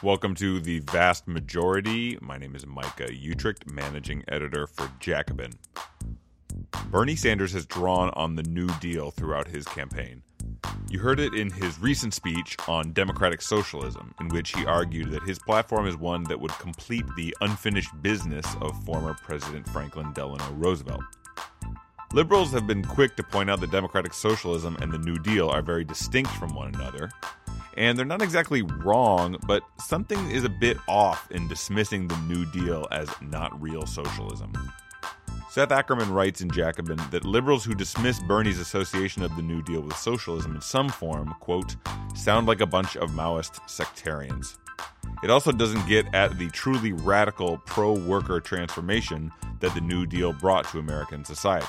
Welcome to the vast majority. My name is Micah Uetricht, managing editor for Jacobin. Bernie Sanders has drawn on the New Deal throughout his campaign. You heard it in his recent speech on democratic socialism, in which he argued that his platform is one that would complete the unfinished business of former President Franklin Delano Roosevelt. Liberals have been quick to point out that democratic socialism and the New Deal are very distinct from one another, and they're not exactly wrong, but something is a bit off in dismissing the New Deal as not real socialism. Seth Ackerman writes in Jacobin that liberals who dismiss Bernie's association of the New Deal with socialism in some form, quote, sound like a bunch of Maoist sectarians. It also doesn't get at the truly radical pro worker transformation that the New Deal brought to American society.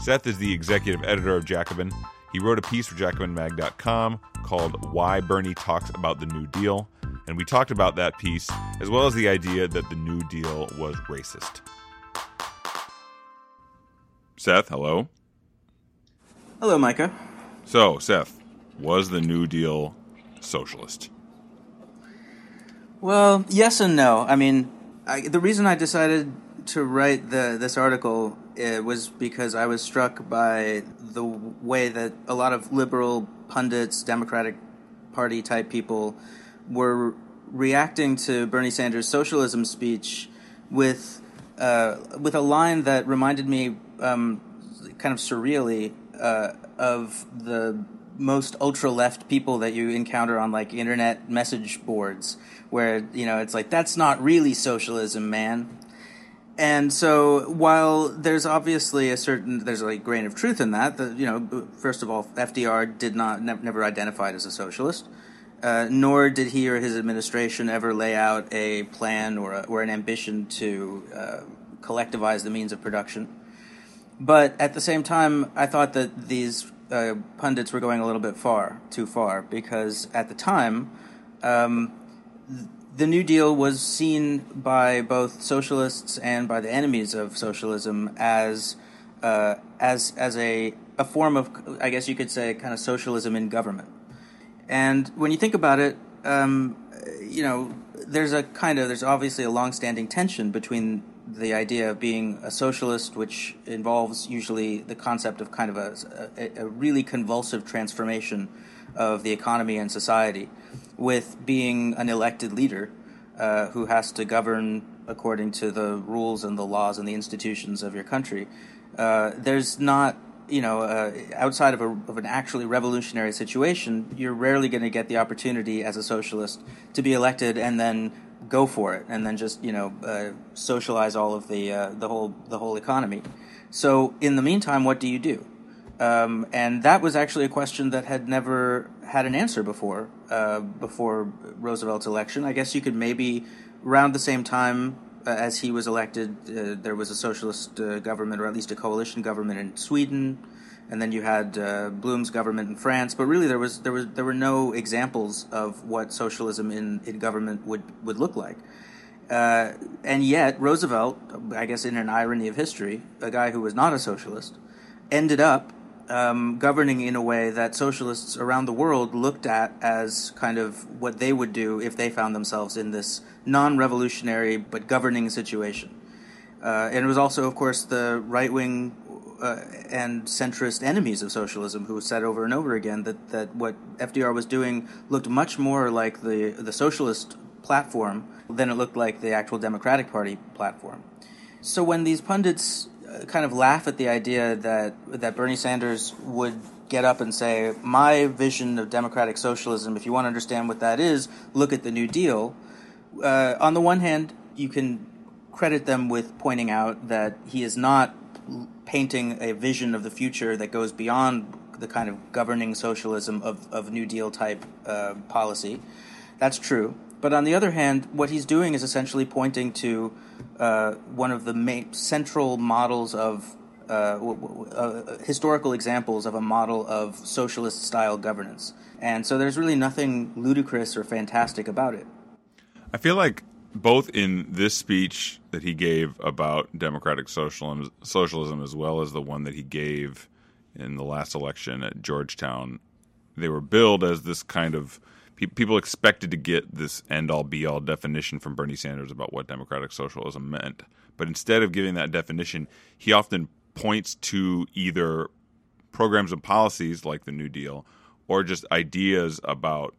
Seth is the executive editor of Jacobin. He wrote a piece for JacobinMag.com called Why Bernie Talks About the New Deal, and we talked about that piece as well as the idea that the New Deal was racist. Seth, hello. Hello, Micah. So, Seth, was the New Deal socialist? Well, yes and no. I mean, I, the reason I decided to write the this article uh, was because I was struck by the way that a lot of liberal pundits, Democratic Party type people, were reacting to Bernie Sanders' socialism speech with uh, with a line that reminded me um, kind of surreally uh, of the most ultra left people that you encounter on like internet message boards, where you know it's like that's not really socialism, man. And so, while there's obviously a certain there's a grain of truth in that, that you know, first of all, FDR did not ne- never identified as a socialist, uh, nor did he or his administration ever lay out a plan or a, or an ambition to uh, collectivize the means of production. But at the same time, I thought that these uh, pundits were going a little bit far, too far, because at the time. Um, the New Deal was seen by both socialists and by the enemies of socialism as uh, as as a a form of, I guess you could say, kind of socialism in government. And when you think about it, um, you know, there's a kind of there's obviously a long-standing tension between the idea of being a socialist, which involves usually the concept of kind of a, a, a really convulsive transformation of the economy and society, with being an elected leader uh, who has to govern according to the rules and the laws and the institutions of your country. Uh, there's not, you know, uh, outside of, a, of an actually revolutionary situation, you're rarely going to get the opportunity as a socialist to be elected and then go for it and then just you know uh, socialize all of the uh, the whole the whole economy. So in the meantime, what do you do? Um, and that was actually a question that had never had an answer before uh, before Roosevelt's election. I guess you could maybe around the same time uh, as he was elected, uh, there was a socialist uh, government, or at least a coalition government in Sweden, and then you had uh, Blum's government in France. But really, there was there was there were no examples of what socialism in, in government would would look like. Uh, and yet, Roosevelt, I guess in an irony of history, a guy who was not a socialist, ended up um, governing in a way that socialists around the world looked at as kind of what they would do if they found themselves in this non revolutionary but governing situation. Uh, and it was also, of course, the right wing uh, and centrist enemies of socialism who said over and over again that, that what FDR was doing looked much more like the, the socialist platform than it looked like the actual Democratic Party platform. So when these pundits kind of laugh at the idea that that Bernie Sanders would get up and say, "My vision of democratic socialism. If you want to understand what that is, look at the New Deal." Uh, on the one hand, you can credit them with pointing out that he is not painting a vision of the future that goes beyond the kind of governing socialism of, of New Deal type uh, policy. That's true. But on the other hand, what he's doing is essentially pointing to uh, one of the main central models of uh, uh, historical examples of a model of socialist style governance. And so there's really nothing ludicrous or fantastic about it. I feel like both in this speech that he gave about democratic socialism, socialism as well as the one that he gave in the last election at Georgetown, they were billed as this kind of people expected to get this end all be all definition from Bernie Sanders about what democratic socialism meant. But instead of giving that definition, he often points to either programs and policies like the New Deal or just ideas about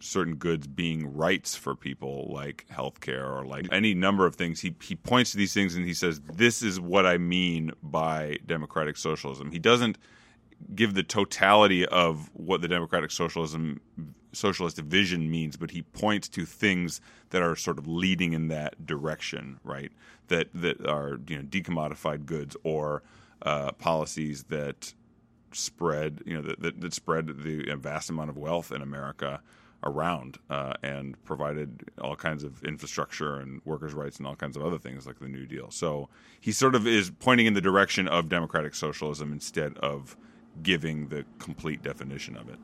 certain goods being rights for people like healthcare or like any number of things. He he points to these things and he says, This is what I mean by democratic socialism. He doesn't give the totality of what the democratic socialism socialist vision means, but he points to things that are sort of leading in that direction, right? That that are you know decommodified goods or uh, policies that spread you know that, that, that spread the vast amount of wealth in America around uh, and provided all kinds of infrastructure and workers' rights and all kinds of other things like the New Deal. So he sort of is pointing in the direction of democratic socialism instead of giving the complete definition of it.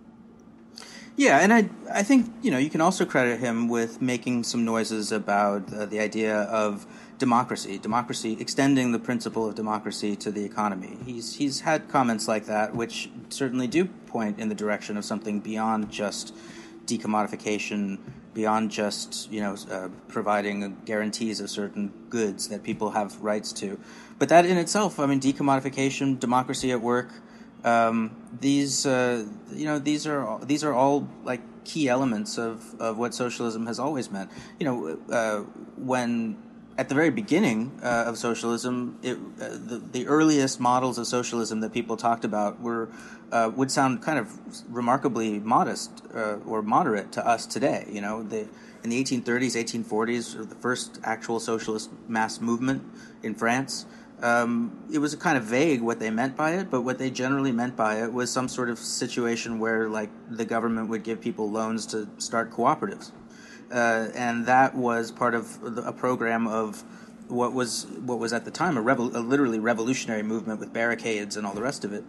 Yeah, and I I think you know you can also credit him with making some noises about uh, the idea of democracy, democracy extending the principle of democracy to the economy. He's he's had comments like that, which certainly do point in the direction of something beyond just decommodification, beyond just you know uh, providing guarantees of certain goods that people have rights to. But that in itself, I mean, decommodification, democracy at work um, these uh, you know these are these are all like key elements of, of what socialism has always meant. You know, uh, when at the very beginning uh, of socialism, it, uh, the, the earliest models of socialism that people talked about were uh, would sound kind of remarkably modest uh, or moderate to us today. You know, the, in the 1830s, 1840s, the first actual socialist mass movement in France um, it was kind of vague what they meant by it, but what they generally meant by it was some sort of situation where, like, the government would give people loans to start cooperatives, uh, and that was part of a program of what was what was at the time a, revol- a literally revolutionary movement with barricades and all the rest of it.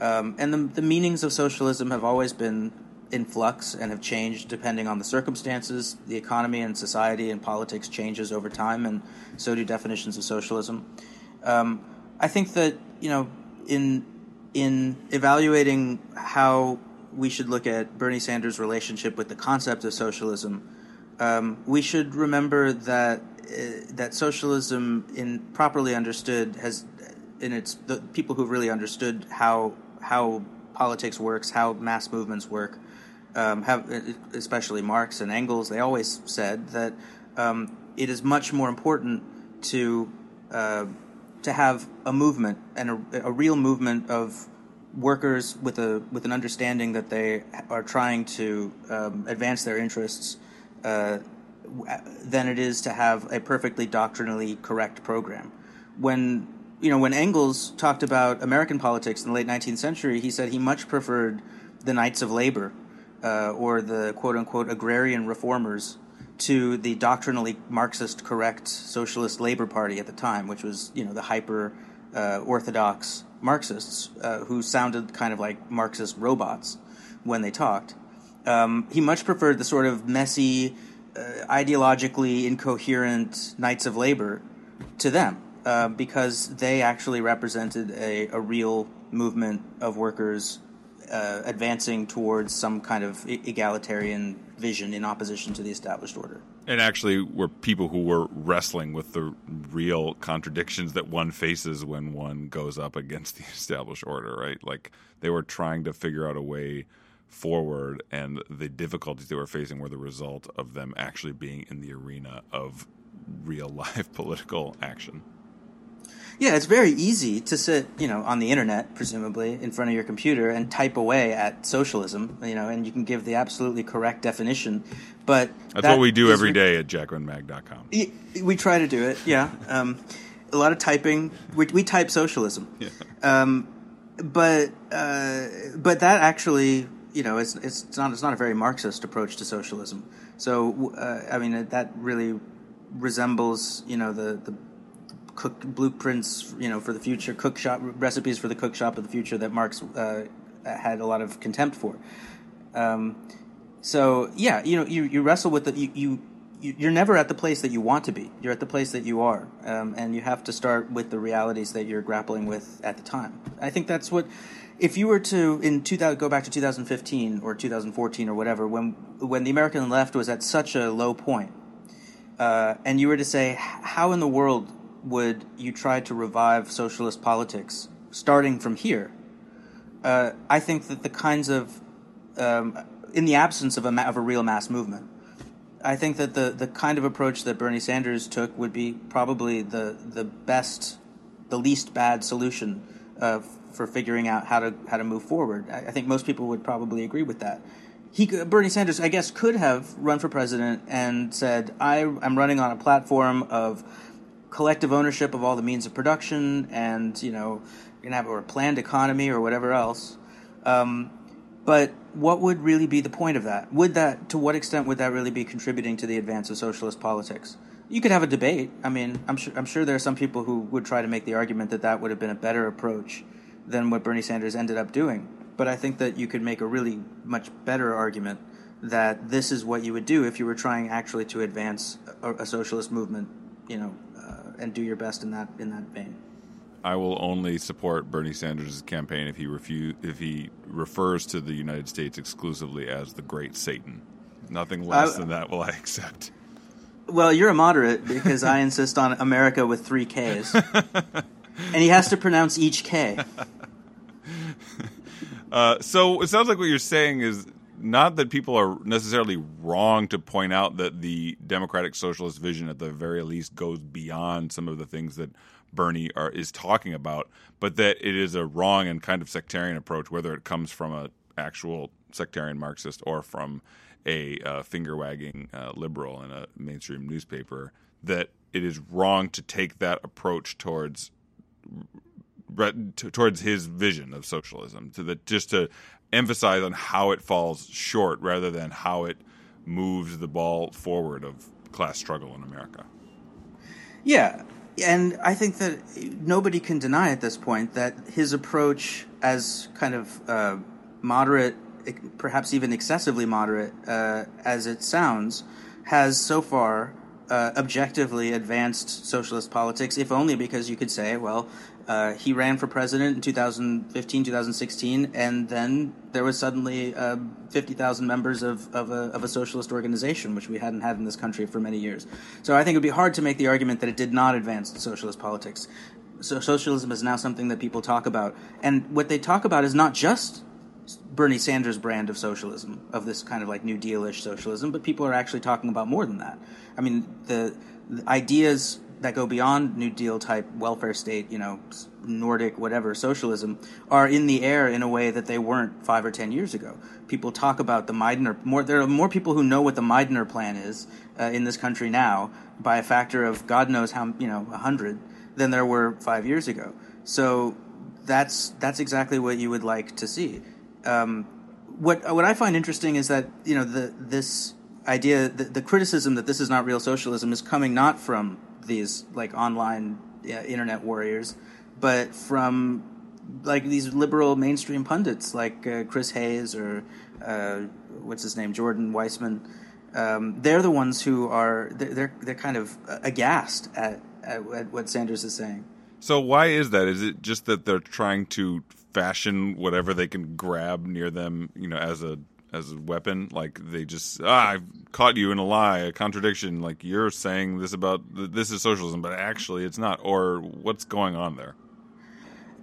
Um, and the, the meanings of socialism have always been in flux and have changed depending on the circumstances. The economy and society and politics changes over time, and so do definitions of socialism. Um, I think that you know in in evaluating how we should look at Bernie Sanders' relationship with the concept of socialism, um, we should remember that uh, that socialism, in properly understood, has in its the people who've really understood how how politics works, how mass movements work, um, have especially Marx and Engels. They always said that um, it is much more important to uh, to have a movement and a, a real movement of workers with a with an understanding that they are trying to um, advance their interests uh, than it is to have a perfectly doctrinally correct program. When you know when Engels talked about American politics in the late 19th century, he said he much preferred the Knights of Labor uh, or the quote unquote agrarian reformers to the doctrinally Marxist correct Socialist Labor Party at the time, which was you know the hyper uh, orthodox Marxists uh, who sounded kind of like Marxist robots when they talked. Um, he much preferred the sort of messy, uh, ideologically incoherent Knights of Labor to them uh, because they actually represented a, a real movement of workers uh, advancing towards some kind of egalitarian vision in opposition to the established order. And actually, were people who were wrestling with the real contradictions that one faces when one goes up against the established order, right? Like they were trying to figure out a way forward, and the difficulties they were facing were the result of them actually being in the arena of real life political action. Yeah, it's very easy to sit, you know, on the internet, presumably, in front of your computer and type away at socialism, you know, and you can give the absolutely correct definition. But that's that what we do every re- day at jacobinmag.com. We try to do it, yeah. Um, a lot of typing. We, we type socialism. Yeah. Um, but uh, but that actually, you know, it's it's not it's not a very Marxist approach to socialism. So uh, I mean, that really resembles, you know, the the cook blueprints, you know, for the future, cook shop recipes for the cook shop of the future that Marx uh, had a lot of contempt for. Um, so yeah, you know, you, you wrestle with the you, you you're never at the place that you want to be. You're at the place that you are, um, and you have to start with the realities that you're grappling with at the time. I think that's what. If you were to in 2000 go back to 2015 or 2014 or whatever, when when the American left was at such a low point, uh, and you were to say, how in the world would you try to revive socialist politics starting from here? Uh, I think that the kinds of um, in the absence of a, of a real mass movement, I think that the, the kind of approach that Bernie Sanders took would be probably the the best, the least bad solution uh, for figuring out how to how to move forward. I, I, think most people would probably agree with that. He Bernie Sanders, I guess, could have run for president and said, "I am running on a platform of collective ownership of all the means of production, and you know, you're gonna have a planned economy or whatever else." Um, but what would really be the point of that? Would that, to what extent would that really be contributing to the advance of socialist politics? You could have a debate. I mean, I'm sure, I'm sure there are some people who would try to make the argument that that would have been a better approach than what Bernie Sanders ended up doing. But I think that you could make a really much better argument that this is what you would do if you were trying actually to advance a, a socialist movement, you know, and do your best in that in that vein. I will only support Bernie Sanders' campaign if he refuse if he refers to the United States exclusively as the Great Satan. Nothing less uh, than that will I accept. Well, you're a moderate because I insist on America with three Ks, and he has to pronounce each K. Uh, so it sounds like what you're saying is not that people are necessarily wrong to point out that the democratic socialist vision at the very least goes beyond some of the things that Bernie are, is talking about, but that it is a wrong and kind of sectarian approach, whether it comes from a actual sectarian Marxist or from a uh, finger wagging uh, liberal in a mainstream newspaper. That it is wrong to take that approach towards towards his vision of socialism, to the just to emphasize on how it falls short rather than how it moves the ball forward of class struggle in America. Yeah, and I think that nobody can deny at this point that his approach, as kind of uh, moderate, perhaps even excessively moderate uh, as it sounds, has so far uh, objectively advanced socialist politics, if only because you could say, well, uh, he ran for president in 2015, 2016, and then there was suddenly uh, 50,000 members of, of a, of, a, socialist organization, which we hadn't had in this country for many years. So I think it would be hard to make the argument that it did not advance socialist politics. So socialism is now something that people talk about. And what they talk about is not just Bernie Sanders' brand of socialism, of this kind of like New Deal-ish socialism, but people are actually talking about more than that. I mean, the, the ideas that go beyond New Deal type welfare state, you know, Nordic, whatever, socialism, are in the air in a way that they weren't five or ten years ago. People talk about the Meidner, more, there are more people who know what the Meidner plan is uh, in this country now by a factor of God knows how, you know, a hundred than there were five years ago. So that's, that's exactly what you would like to see. Um, what, what I find interesting is that, you know, the, this idea, the, the criticism that this is not real socialism is coming not from these like online yeah, internet warriors, but from like these liberal mainstream pundits like uh, Chris Hayes or uh, what's his name Jordan Weissmann. Um, they're the ones who are they're they're kind of aghast at, at, at what Sanders is saying. So why is that? Is it just that they're trying to fashion whatever they can grab near them, you know, as a as a weapon. Like they just ah, I've caught you in a lie, a contradiction. Like you're saying this about this is socialism, but actually it's not. Or what's going on there?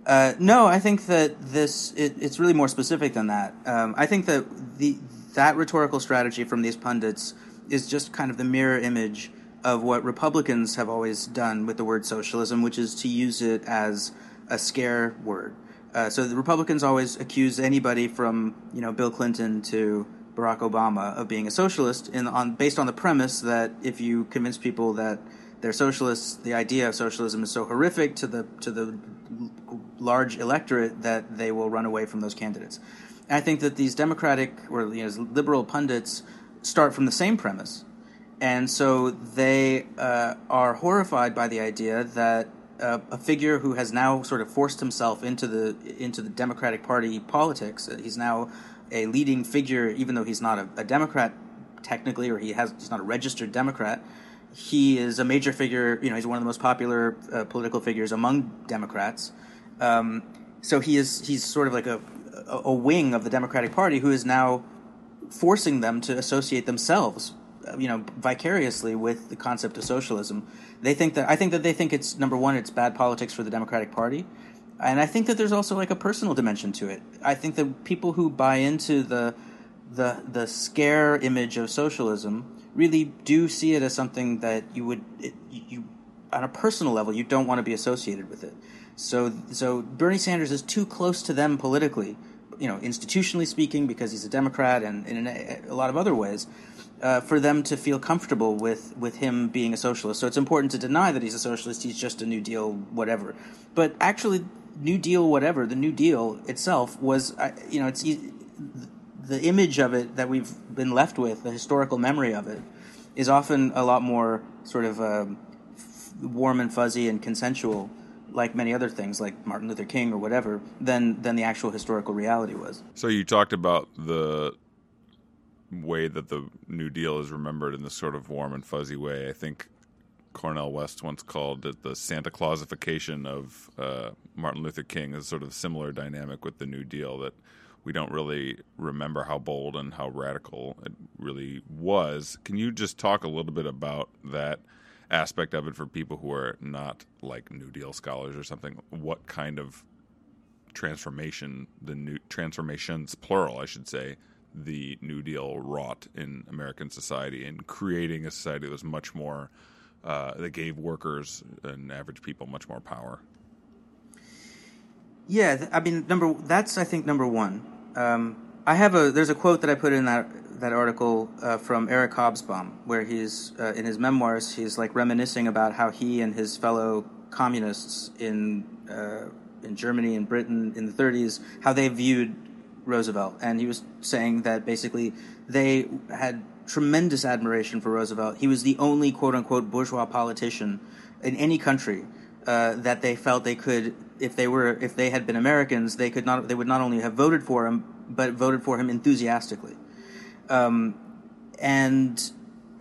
Uh, no, I think that this it, it's really more specific than that. Um, I think that the that rhetorical strategy from these pundits is just kind of the mirror image of what Republicans have always done with the word socialism, which is to use it as a scare word. Uh, so the Republicans always accuse anybody from you know Bill Clinton to Barack Obama of being a socialist, in, on based on the premise that if you convince people that they're socialists, the idea of socialism is so horrific to the to the large electorate that they will run away from those candidates. And I think that these Democratic or you know, liberal pundits start from the same premise, and so they uh, are horrified by the idea that uh, a figure who has now sort of forced himself into the into the Democratic Party politics. Uh, he's now a leading figure, even though he's not a, a Democrat technically, or he has he's not a registered Democrat. He is a major figure. You know, he's one of the most popular uh, political figures among Democrats. Um, so he is he's sort of like a, a a wing of the Democratic Party who is now forcing them to associate themselves, you know, vicariously with the concept of socialism. They think that I think that they think it's number one, it's bad politics for the Democratic Party, and I think that there's also like a personal dimension to it. I think that people who buy into the the the scare image of socialism really do see it as something that you would it, you on a personal level you don't want to be associated with it. So so Bernie Sanders is too close to them politically, you know, institutionally speaking, because he's a Democrat, and in a lot of other ways. Uh, for them to feel comfortable with, with him being a socialist. So it's important to deny that he's a socialist, he's just a New Deal, whatever. But actually, New Deal, whatever, the New Deal itself was, uh, you know, it's the image of it that we've been left with, the historical memory of it, is often a lot more sort of um, warm and fuzzy and consensual, like many other things, like Martin Luther King or whatever, than than the actual historical reality was. So you talked about the way that the New Deal is remembered in this sort of warm and fuzzy way. I think Cornel West once called it the Santa Clausification of uh, Martin Luther King. Is sort of similar dynamic with the New Deal that we don't really remember how bold and how radical it really was. Can you just talk a little bit about that aspect of it for people who are not like New Deal scholars or something? What kind of transformation the new transformations plural, I should say, the New Deal wrought in American society and creating a society that was much more uh, that gave workers and average people much more power. Yeah, I mean, number that's I think number one. Um, I have a there's a quote that I put in that that article uh, from Eric Hobsbawm where he's uh, in his memoirs he's like reminiscing about how he and his fellow communists in uh, in Germany and Britain in the 30s how they viewed Roosevelt, and he was saying that basically they had tremendous admiration for Roosevelt. He was the only quote unquote bourgeois politician in any country uh, that they felt they could, if they were, if they had been Americans, they could not, they would not only have voted for him, but voted for him enthusiastically. Um, and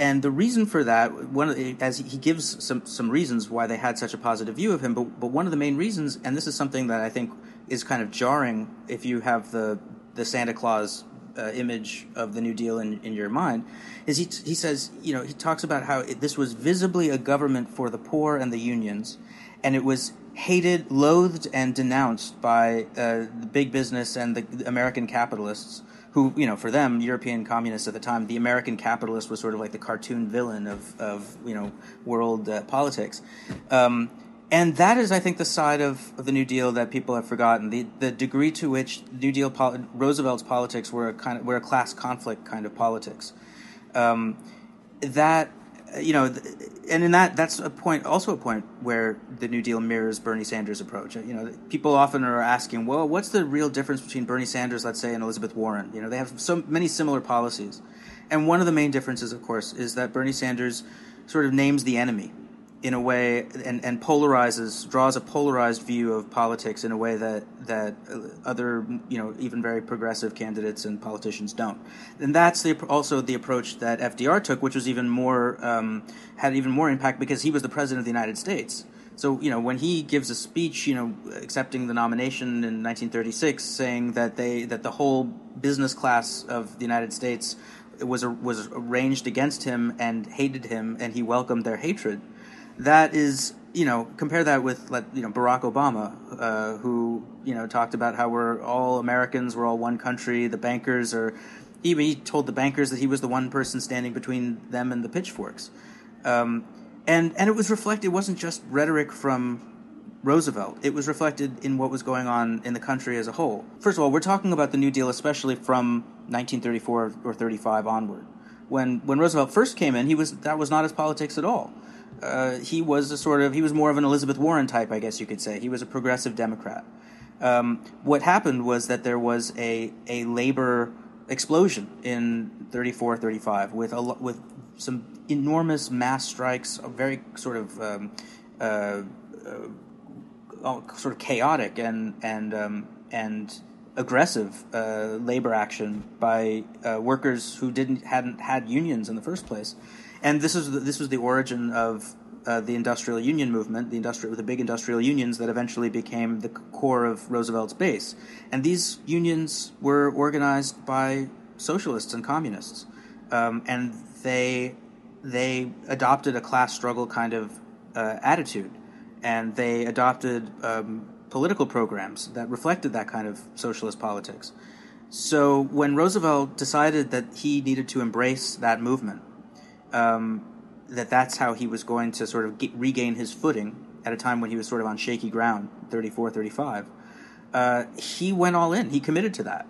and the reason for that, one the, as he gives some some reasons why they had such a positive view of him, but but one of the main reasons, and this is something that I think is kind of jarring if you have the the Santa Claus uh, image of the New Deal in, in your mind, is he he says you know he talks about how it, this was visibly a government for the poor and the unions, and it was hated, loathed, and denounced by uh, the big business and the American capitalists. Who, you know, for them, European communists at the time, the American capitalist was sort of like the cartoon villain of, of you know, world uh, politics. Um, and that is, I think, the side of, of, the New Deal that people have forgotten. The the degree to which New Deal pol- Roosevelt's politics were a kind of were a class conflict kind of politics. Um, that you know, and in that that's a point, also a point where the New Deal mirrors Bernie Sanders' approach. You know, people often are asking, well, what's the real difference between Bernie Sanders, let's say, and Elizabeth Warren? You know, they have so many similar policies, and one of the main differences, of course, is that Bernie Sanders sort of names the enemy in a way and, and polarizes draws a polarized view of politics in a way that that other you know even very progressive candidates and politicians don't. And that's the, also the approach that FDR took which was even more um, had even more impact because he was the president of the United States. So you know when he gives a speech you know accepting the nomination in 1936 saying that they that the whole business class of the United States was was arranged against him and hated him and he welcomed their hatred that is you know compare that with like you know Barack Obama uh, who you know talked about how we're all Americans we're all one country the bankers are he, he told the bankers that he was the one person standing between them and the pitchforks. Um, and and it was reflected it wasn't just rhetoric from Roosevelt it was reflected in what was going on in the country as a whole. First of all we're talking about the New Deal especially from 1934 or 35 onward. When when Roosevelt first came in he was that was not his politics at all uh, he was a sort of he was more of an Elizabeth Warren type, I guess you could say. He was a progressive Democrat. Um, what happened was that there was a a labor explosion in 34, 35 with a with some enormous mass strikes, a very sort of um, uh, uh, sort of chaotic and and um, and aggressive uh, labor action by uh, workers who didn't hadn't had unions in the first place, and this is the, this was the origin of uh, the industrial union movement, the industrial the big industrial unions that eventually became the core of Roosevelt's base, and these unions were organized by socialists and communists, um, and they they adopted a class struggle kind of uh, attitude, and they adopted um, political programs that reflected that kind of socialist politics. So when Roosevelt decided that he needed to embrace that movement, um, that that's how he was going to sort of get, regain his footing at a time when he was sort of on shaky ground, 34, 35, uh, he went all in. He committed to that,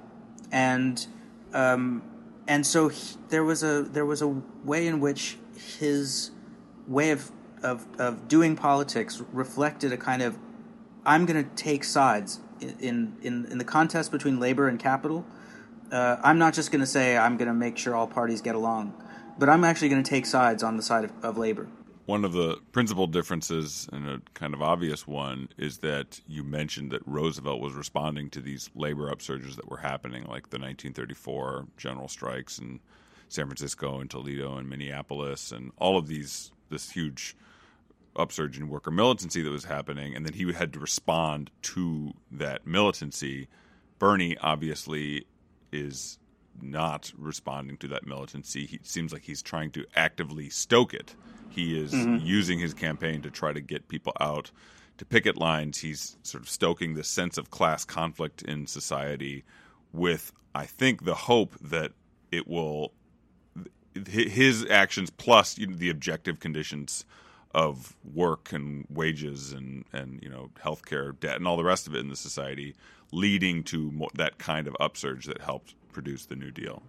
and um, and so he, there was a there was a way in which his way of of, of doing politics reflected a kind of I'm going to take sides in, in, in the contest between labor and capital. Uh, I'm not just going to say I'm going to make sure all parties get along, but I'm actually going to take sides on the side of, of labor. One of the principal differences, and a kind of obvious one, is that you mentioned that Roosevelt was responding to these labor upsurges that were happening, like the 1934 general strikes in San Francisco and Toledo and Minneapolis, and all of these this huge upsurge in worker militancy that was happening, and then he had to respond to that militancy. Bernie obviously is not responding to that militancy. He seems like he's trying to actively stoke it. He is mm-hmm. using his campaign to try to get people out to picket lines. He's sort of stoking the sense of class conflict in society with, I think, the hope that it will his actions plus you know, the objective conditions of work and wages and and you know healthcare debt and all the rest of it in the society, leading to that kind of upsurge that helped produce the New Deal.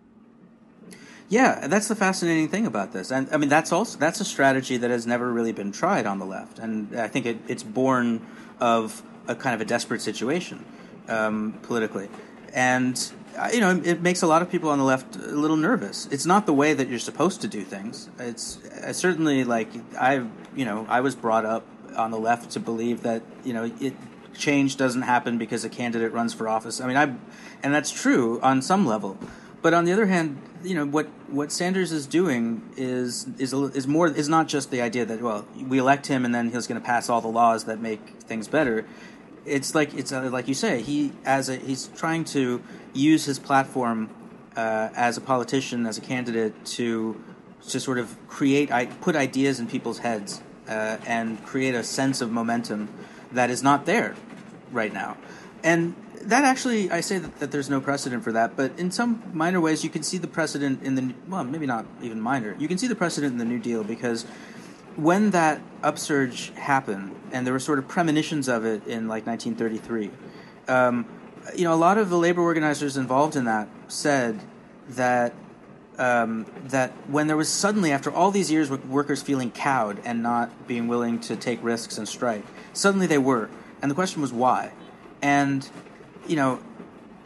Yeah, that's the fascinating thing about this, and I mean that's also that's a strategy that has never really been tried on the left, and I think it, it's born of a kind of a desperate situation um, politically, and you know, it makes a lot of people on the left a little nervous. It's not the way that you're supposed to do things. It's I certainly like I, you know, I was brought up on the left to believe that you know it change doesn't happen because a candidate runs for office. I mean, I, and that's true on some level. But on the other hand, you know what what Sanders is doing is is is more is not just the idea that well we elect him and then he's going to pass all the laws that make things better it's like it's uh, like you say he as a he's trying to use his platform uh, as a politician as a candidate to to sort of create I put ideas in people's heads uh, and create a sense of momentum that is not there right now. And that actually I say that, that there's no precedent for that but in some minor ways you can see the precedent in the well maybe not even minor. You can see the precedent in the New Deal because when that upsurge happened, and there were sort of premonitions of it in like 1933, um, you know, a lot of the labor organizers involved in that said that um, that when there was suddenly, after all these years, workers feeling cowed and not being willing to take risks and strike, suddenly they were, and the question was why, and you know,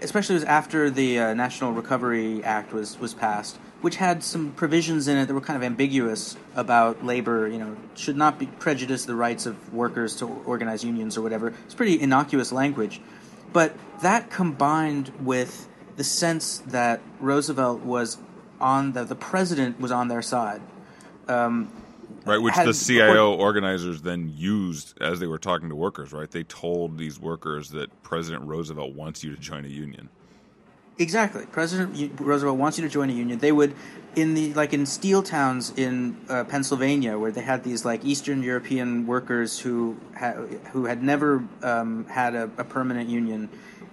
especially was after the uh, National Recovery Act was was passed which had some provisions in it that were kind of ambiguous about labor. You know, should not be prejudice the rights of workers to organize unions or whatever. It's pretty innocuous language, but that combined with the sense that Roosevelt was on the the president was on their side. Um, right, which the CIO or, organizers then used as they were talking to workers. Right, they told these workers that President Roosevelt wants you to join a union. Exactly. President Roosevelt wants you to join a union. They would, in the like in steel towns in uh, Pennsylvania, where they had these like Eastern European workers who ha- who had never um, had a, a, permanent union,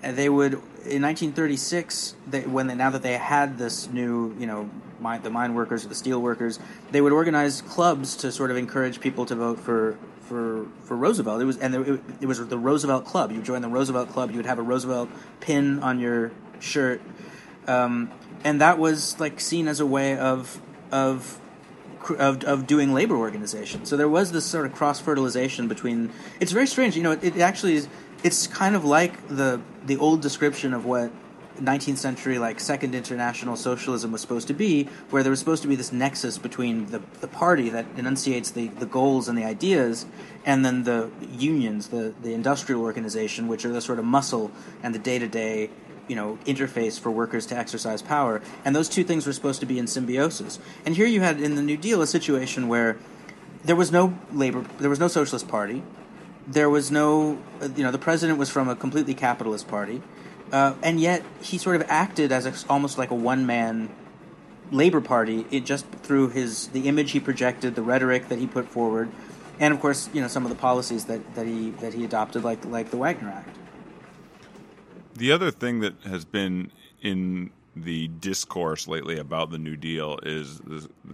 and they would in 1936, they, when they, now that they had this new, you know, mine, the mine workers or the steel workers, they would organize clubs to sort of encourage people to vote for for for Roosevelt. It was and it, it was the Roosevelt Club. You join the Roosevelt Club, you would have a Roosevelt pin on your shirt, um, and that was like seen as a way of of of, of doing labor organization. So there was this sort of cross fertilization between. It's very strange, you know. It, it actually is. It's kind of like the the old description of what 19th century like second international socialism was supposed to be where there was supposed to be this nexus between the, the party that enunciates the, the goals and the ideas and then the unions the, the industrial organization which are the sort of muscle and the day-to-day you know interface for workers to exercise power, and those two things were supposed to be in symbiosis. And here you had in the New Deal a situation where there was no labor, there was no socialist party, there was no, you know, the president was from a completely capitalist party, uh, and yet he sort of acted as a, almost like a one man labor party. It just through his the image he projected, the rhetoric that he put forward, and of course, you know, some of the policies that, that he that he adopted, like like the Wagner Act. The other thing that has been in the discourse lately about the New Deal is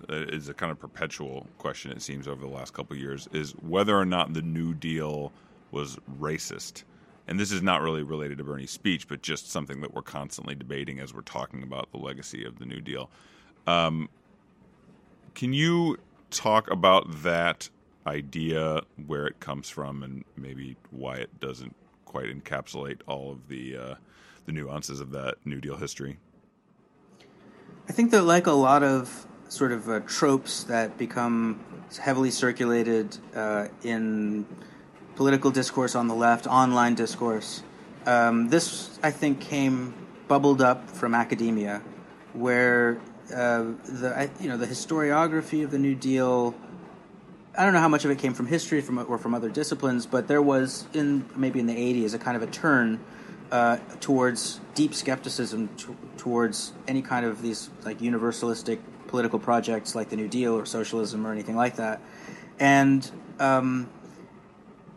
is a kind of perpetual question. It seems over the last couple years is whether or not the New Deal was racist. And this is not really related to Bernie's speech, but just something that we're constantly debating as we're talking about the legacy of the New Deal. Um, can you talk about that idea, where it comes from, and maybe why it doesn't quite encapsulate all of the uh, the nuances of that New Deal history? I think that, like a lot of sort of uh, tropes that become heavily circulated uh, in political discourse on the left, online discourse, um, this I think came bubbled up from academia, where uh, the you know the historiography of the New Deal. I don't know how much of it came from history from or from other disciplines, but there was in maybe in the '80s a kind of a turn uh, towards deep skepticism t- towards any kind of these like universalistic political projects like the New Deal or socialism or anything like that, and um,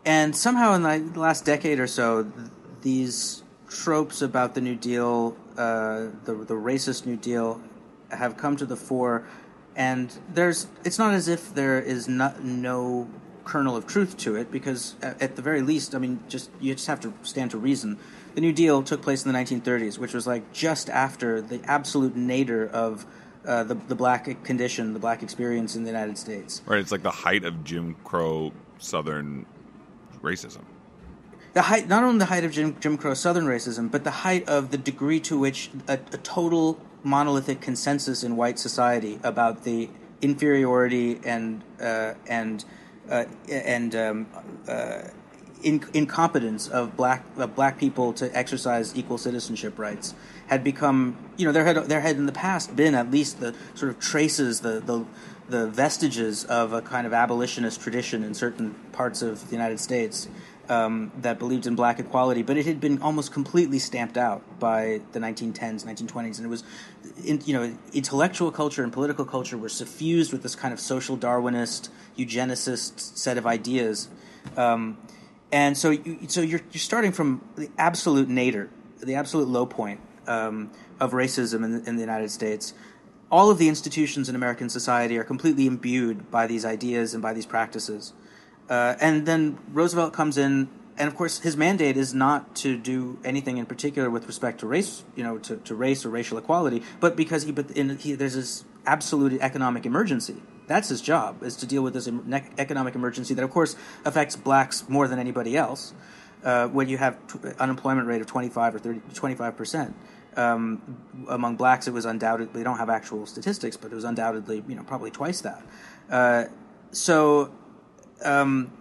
and somehow in the last decade or so, th- these tropes about the New Deal, uh, the the racist New Deal, have come to the fore, and there's it's not as if there is not no kernel of truth to it because at the very least, I mean, just you just have to stand to reason the New Deal took place in the 1930s, which was like just after the absolute nadir of uh, the the black condition, the black experience in the United States. Right, it's like the height of Jim Crow Southern racism. The height, not only the height of Jim, Jim Crow Southern racism, but the height of the degree to which a, a total monolithic consensus in white society about the inferiority and uh, and uh, and um, uh, in, incompetence of black of black people to exercise equal citizenship rights had become you know there had there had in the past been at least the sort of traces the the the vestiges of a kind of abolitionist tradition in certain parts of the United States um, that believed in black equality, but it had been almost completely stamped out by the 1910s, 1920s, and it was, in, you know, intellectual culture and political culture were suffused with this kind of social Darwinist, eugenicist set of ideas. Um, and so you, so you're you're starting from the absolute nadir, the absolute low point um, of racism in the, in the United States. All of the institutions in American society are completely imbued by these ideas and by these practices. Uh, and then Roosevelt comes in, and of course, his mandate is not to do anything in particular with respect to race, you know, to, to race or racial equality, but because he, but in, he, there's this absolute economic emergency that's his job is to deal with this economic emergency that, of course, affects blacks more than anybody else. Uh, when you have t- unemployment rate of 25 or 30, 25 percent. Um, among blacks, it was undoubtedly. They don't have actual statistics, but it was undoubtedly, you know, probably twice that. Uh, so, um,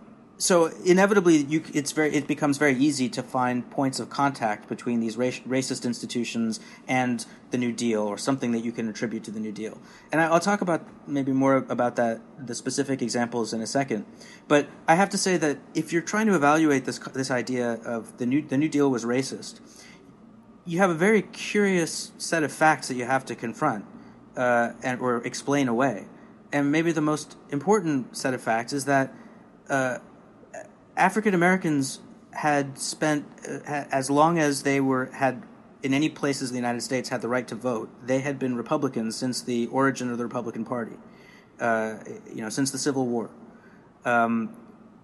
so inevitably, you, it's very, it becomes very easy to find points of contact between these racist institutions and the New Deal, or something that you can attribute to the New Deal. And I, will talk about maybe more about that, the specific examples in a second. But I have to say that if you're trying to evaluate this this idea of the New the New Deal was racist, you have a very curious set of facts that you have to confront uh, and or explain away. And maybe the most important set of facts is that. Uh, African Americans had spent uh, as long as they were had in any places in the United States had the right to vote. They had been Republicans since the origin of the Republican Party. Uh, you know, since the Civil War. Um,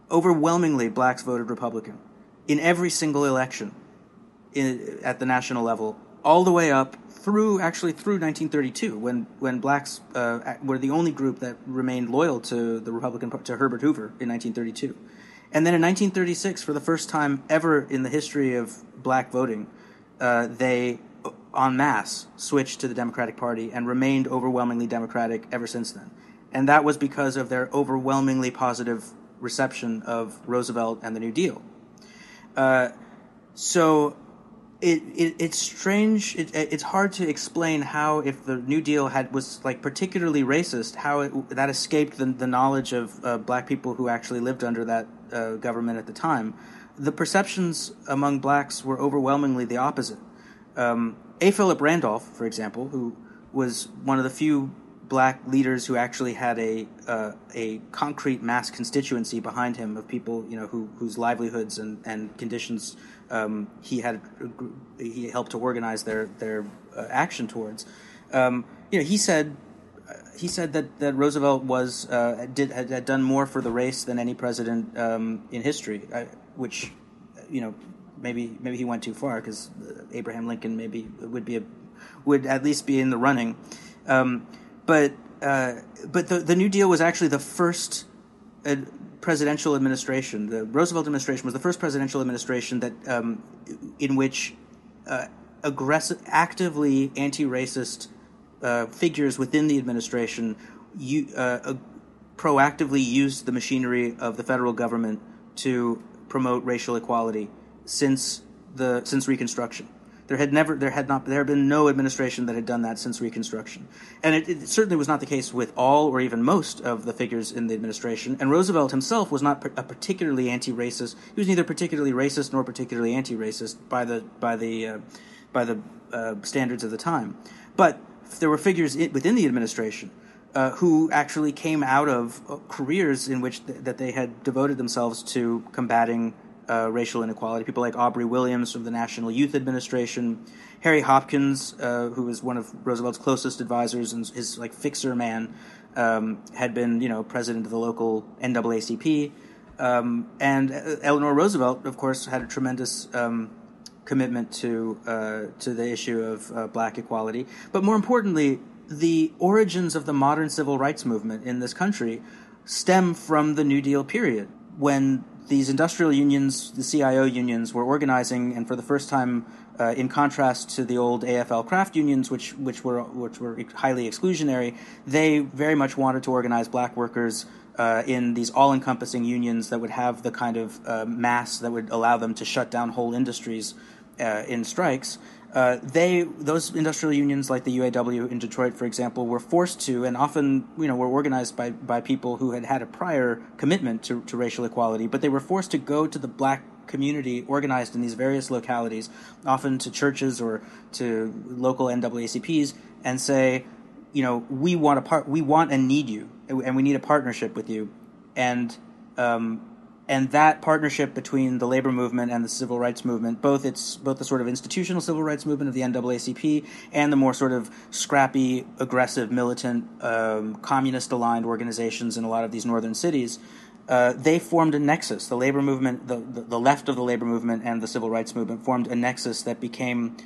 overwhelmingly, blacks voted Republican in every single election in, at the national level, all the way up through actually through 1932, when when blacks uh, were the only group that remained loyal to the Republican to Herbert Hoover in 1932. And then in 1936, for the first time ever in the history of black voting, uh, they en masse switched to the Democratic Party and remained overwhelmingly Democratic ever since then. And that was because of their overwhelmingly positive reception of Roosevelt and the New Deal. Uh, so, it, it it's strange. It, it's hard to explain how, if the New Deal had was like particularly racist, how it, that escaped the, the knowledge of uh, black people who actually lived under that uh, government at the time. The perceptions among blacks were overwhelmingly the opposite. Um, a. Philip Randolph, for example, who was one of the few black leaders who actually had a uh, a concrete mass constituency behind him of people you know who whose livelihoods and, and conditions um, he had he helped to organize their their uh, action towards. Um, you know, he said he said that, that Roosevelt was uh, did had, had, done more for the race than any president um, in history, uh, which you know maybe maybe he went too far because Abraham Lincoln maybe would be a, would at least be in the running. Um, but uh, but the the New Deal was actually the first presidential administration. The Roosevelt administration was the first presidential administration that um, in which uh, aggressive, actively anti-racist uh, figures within the administration you, uh, proactively used the machinery of the federal government to promote racial equality since the since Reconstruction. There had never, there had not, there had been no administration that had done that since Reconstruction, and it, it, certainly was not the case with all or even most of the figures in the administration. And Roosevelt himself was not a particularly anti-racist. He was neither particularly racist nor particularly anti-racist by the by the uh, by the uh, standards of the time. But there were figures within the administration uh, who actually came out of uh, careers in which th- that they had devoted themselves to combating uh, racial inequality. People like Aubrey Williams from the National Youth Administration, Harry Hopkins, uh, who was one of Roosevelt's closest advisors and his like fixer man, um, had been you know president of the local NAACP, um, and Eleanor Roosevelt, of course, had a tremendous. Um, commitment to uh, to the issue of uh, black equality, but more importantly, the origins of the modern civil rights movement in this country stem from the New Deal period, when these industrial unions, the CIO unions, were organizing, and for the first time, uh, in contrast to the old AFL craft unions, which which were which were highly exclusionary, they very much wanted to organize black workers uh, in these all-encompassing unions that would have the kind of uh, mass that would allow them to shut down whole industries uh, in strikes. Uh, they those industrial unions like the UAW in Detroit, for example, were forced to and often you know were organized by by people who had had a prior commitment to, to racial equality, but they were forced to go to the black community organized in these various localities, often to churches or to local NAACPs, and say, you know, we want a part, we want and need you, and we need a partnership with you, and um, and that partnership between the labor movement and the civil rights movement, both its both the sort of institutional civil rights movement of the NAACP and the more sort of scrappy, aggressive, militant, um, communist-aligned organizations in a lot of these northern cities, uh, they formed a nexus. The labor movement, the, the, the left of the labor movement, and the civil rights movement formed a nexus that became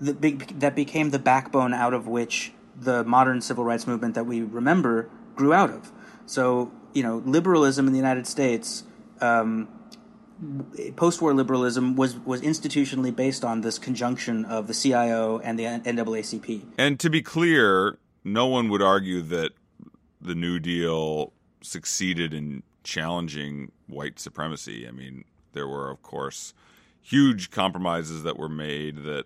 the big that became the backbone out of which the modern civil rights movement that we remember grew out of. So you know, liberalism in the United States um, post-war liberalism was was institutionally based on this conjunction of the CIO and the NAACP. And to be clear, no one would argue that the New Deal succeeded in challenging white supremacy. I mean, there were, of course, huge compromises that were made that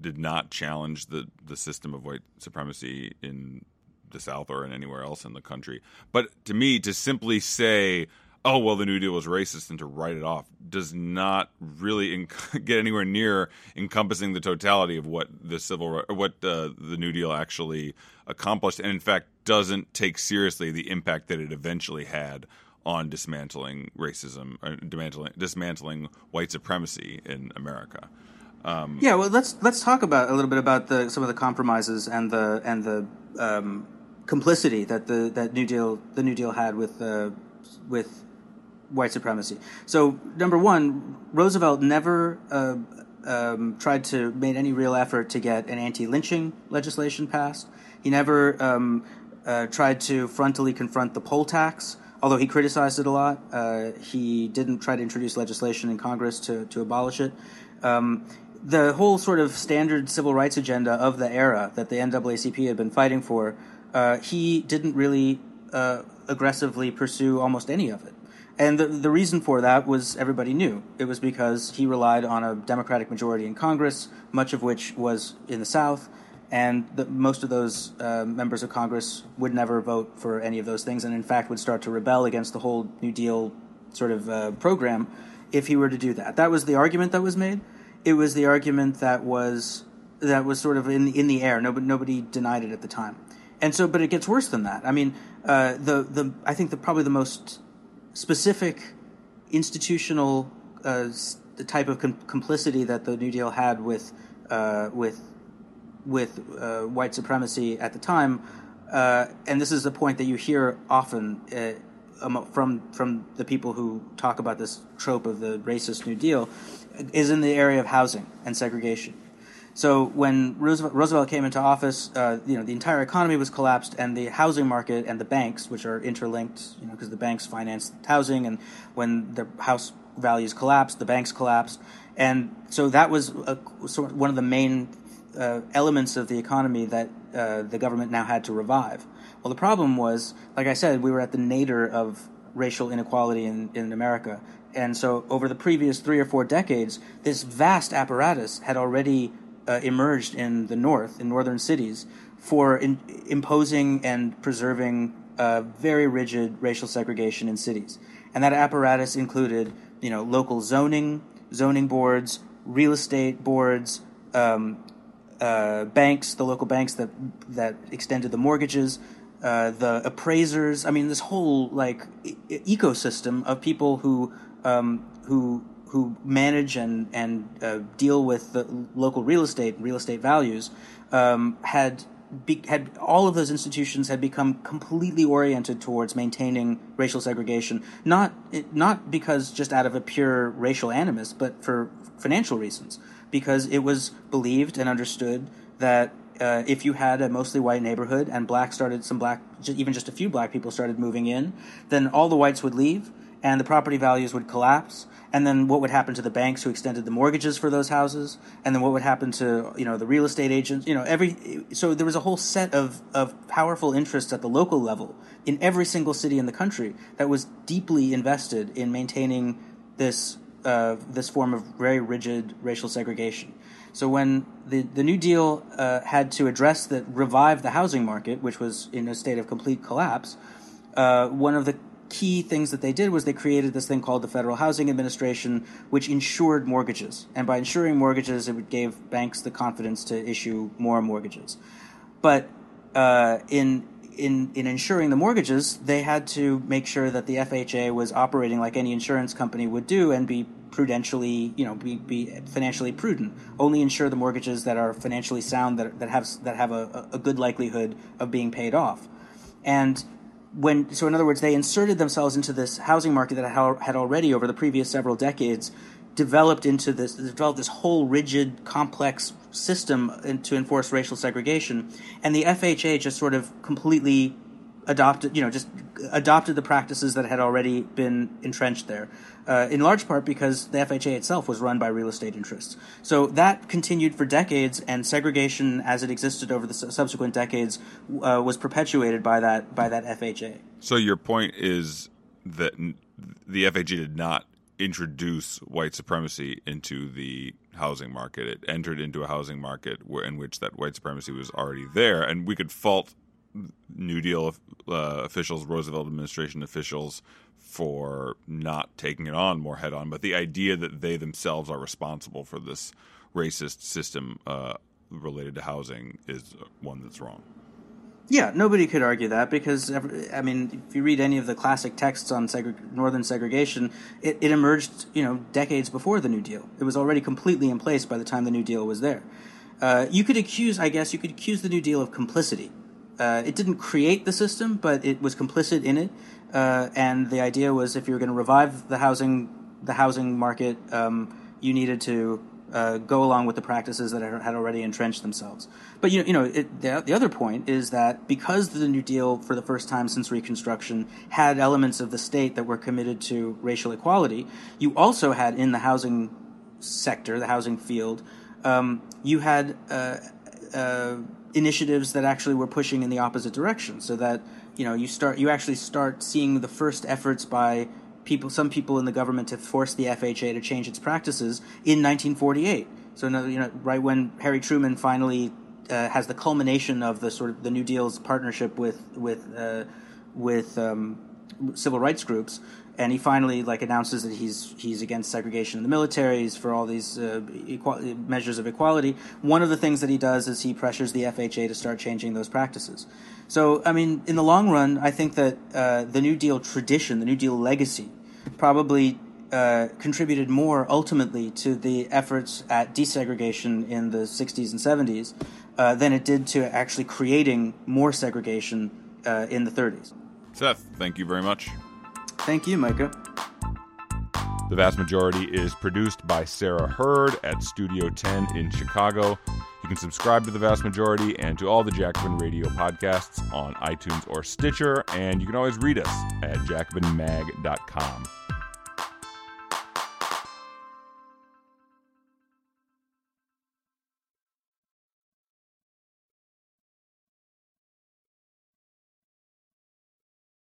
did not challenge the, the system of white supremacy in the South or in anywhere else in the country. But to me, to simply say oh well the new deal was racist and to write it off does not really get anywhere near encompassing the totality of what the civil what uh, the new deal actually accomplished and in fact doesn't take seriously the impact that it eventually had on dismantling racism uh, dismantling, dismantling white supremacy in America. Um, yeah well let's let's talk about a little bit about the some of the compromises and the and the um, complicity that the that new deal the new deal had with uh, with white supremacy. So, number one, Roosevelt never uh, um, tried to made any real effort to get an anti-lynching legislation passed. He never um, uh, tried to frontally confront the poll tax, although he criticized it a lot. Uh, he didn't try to introduce legislation in Congress to to abolish it. Um, the whole sort of standard civil rights agenda of the era that the NAACP had been fighting for, uh, he didn't really uh, aggressively pursue almost any of it. And the, the reason for that was everybody knew. It was because he relied on a Democratic majority in Congress, much of which was in the South, and the, most of those uh, members of Congress would never vote for any of those things, and in fact would start to rebel against the whole New Deal sort of uh, program if he were to do that. That was the argument that was made. It was the argument that was that was sort of in in the air. Nobody nobody denied it at the time, and so but it gets worse than that. I mean, uh, the the I think the probably the most specific institutional uh, the type of com- complicity that the New Deal had with uh, with with uh, white supremacy at the time, uh, and this is a point that you hear often uh, from from the people who talk about this trope of the racist New Deal, is in the area of housing and segregation. So when Roosevelt, Roosevelt came into office, uh, you know the entire economy was collapsed, and the housing market and the banks, which are interlinked, you know, because the banks finance housing, and when the house values collapsed, the banks collapsed, and so that was a, sort of one of the main uh, elements of the economy that uh, the government now had to revive. Well, the problem was, like I said, we were at the nadir of racial inequality in, in America. And so, over the previous three or four decades, this vast apparatus had already uh, emerged in the North, in northern cities, for in, imposing and preserving uh, very rigid racial segregation in cities. And that apparatus included, you know, local zoning, zoning boards, real estate boards, um, uh, banks, the local banks that that extended the mortgages, uh, the appraisers. I mean, this whole like e- ecosystem of people who um, who who manage and and uh, deal with the local real estate real estate values um, had be, had all of those institutions had become completely oriented towards maintaining racial segregation, not not because just out of a pure racial animus, but for financial reasons, because it was believed and understood that uh, if you had a mostly white neighborhood and black started some black even just a few black people started moving in, then all the whites would leave and the property values would collapse and then what would happen to the banks who extended the mortgages for those houses? And then what would happen to you know the real estate agents? You know every so there was a whole set of of powerful interests at the local level in every single city in the country that was deeply invested in maintaining this uh, this form of very rigid racial segregation. So when the, the New Deal uh, had to address that, revive the housing market, which was in a state of complete collapse, uh, one of the key things that they did was they created this thing called the Federal Housing Administration, which insured mortgages. And by insuring mortgages, it gave banks the confidence to issue more mortgages. But uh, in in in insuring the mortgages, they had to make sure that the FHA was operating like any insurance company would do and be prudentially, you know, be, be financially prudent. Only insure the mortgages that are financially sound that that have that have a, a good likelihood of being paid off. And when so in other words they inserted themselves into this housing market that had already over the previous several decades developed into this developed this whole rigid complex system to enforce racial segregation. And the FHA just sort of completely adopted you know just adopted the practices that had already been entrenched there uh, in large part because the FHA itself was run by real estate interests. So that continued for decades, and segregation, as it existed over the subsequent decades, uh, was perpetuated by that by that FHA. So your point is that the FHA did not introduce white supremacy into the housing market. It entered into a housing market where, in which that white supremacy was already there, and we could fault New Deal uh, officials, Roosevelt administration officials, for not taking it on more head on. But the idea that they themselves are responsible for this racist system uh, related to housing is one that's wrong. Yeah, nobody could argue that because I mean, if you read any of the classic texts on northern segregation, it, it, emerged you know decades before the New Deal. It was already completely in place by the time the New Deal was there. Uh, you could accuse, I guess, you could accuse the New Deal of complicity uh, it didn't create the system, but it was complicit in it. Uh, and the idea was, if you were going to revive the housing the housing market, um, you needed to uh, go along with the practices that had already entrenched themselves. But you know, you know, it, the, the other point is that because the New Deal, for the first time since Reconstruction, had elements of the state that were committed to racial equality, you also had in the housing sector, the housing field, um, you had uh, uh, initiatives that actually were pushing in the opposite direction so that you know you start you actually start seeing the first efforts by people, some people in the government to force the FHA to change its practices in 1948. So, you know, right when Harry Truman finally uh, has the culmination of the sort of the New Deal's partnership with with uh, with um, civil rights groups, and he finally like announces that he's he's against segregation in the military, he's for all these uh, measures of equality. One of the things that he does is he pressures the FHA to start changing those practices. So, I mean, in the long run, I think that uh, the New Deal tradition, the New Deal legacy, probably uh, contributed more ultimately to the efforts at desegregation in the 60s and 70s uh, than it did to actually creating more segregation uh, in the 30s. Seth, thank you very much. Thank you, Micah. The vast majority is produced by Sarah Hurd at Studio 10 in Chicago. You can subscribe to the vast majority and to all the Jacobin Radio podcasts on iTunes or Stitcher, and you can always read us at jacobinmag.com.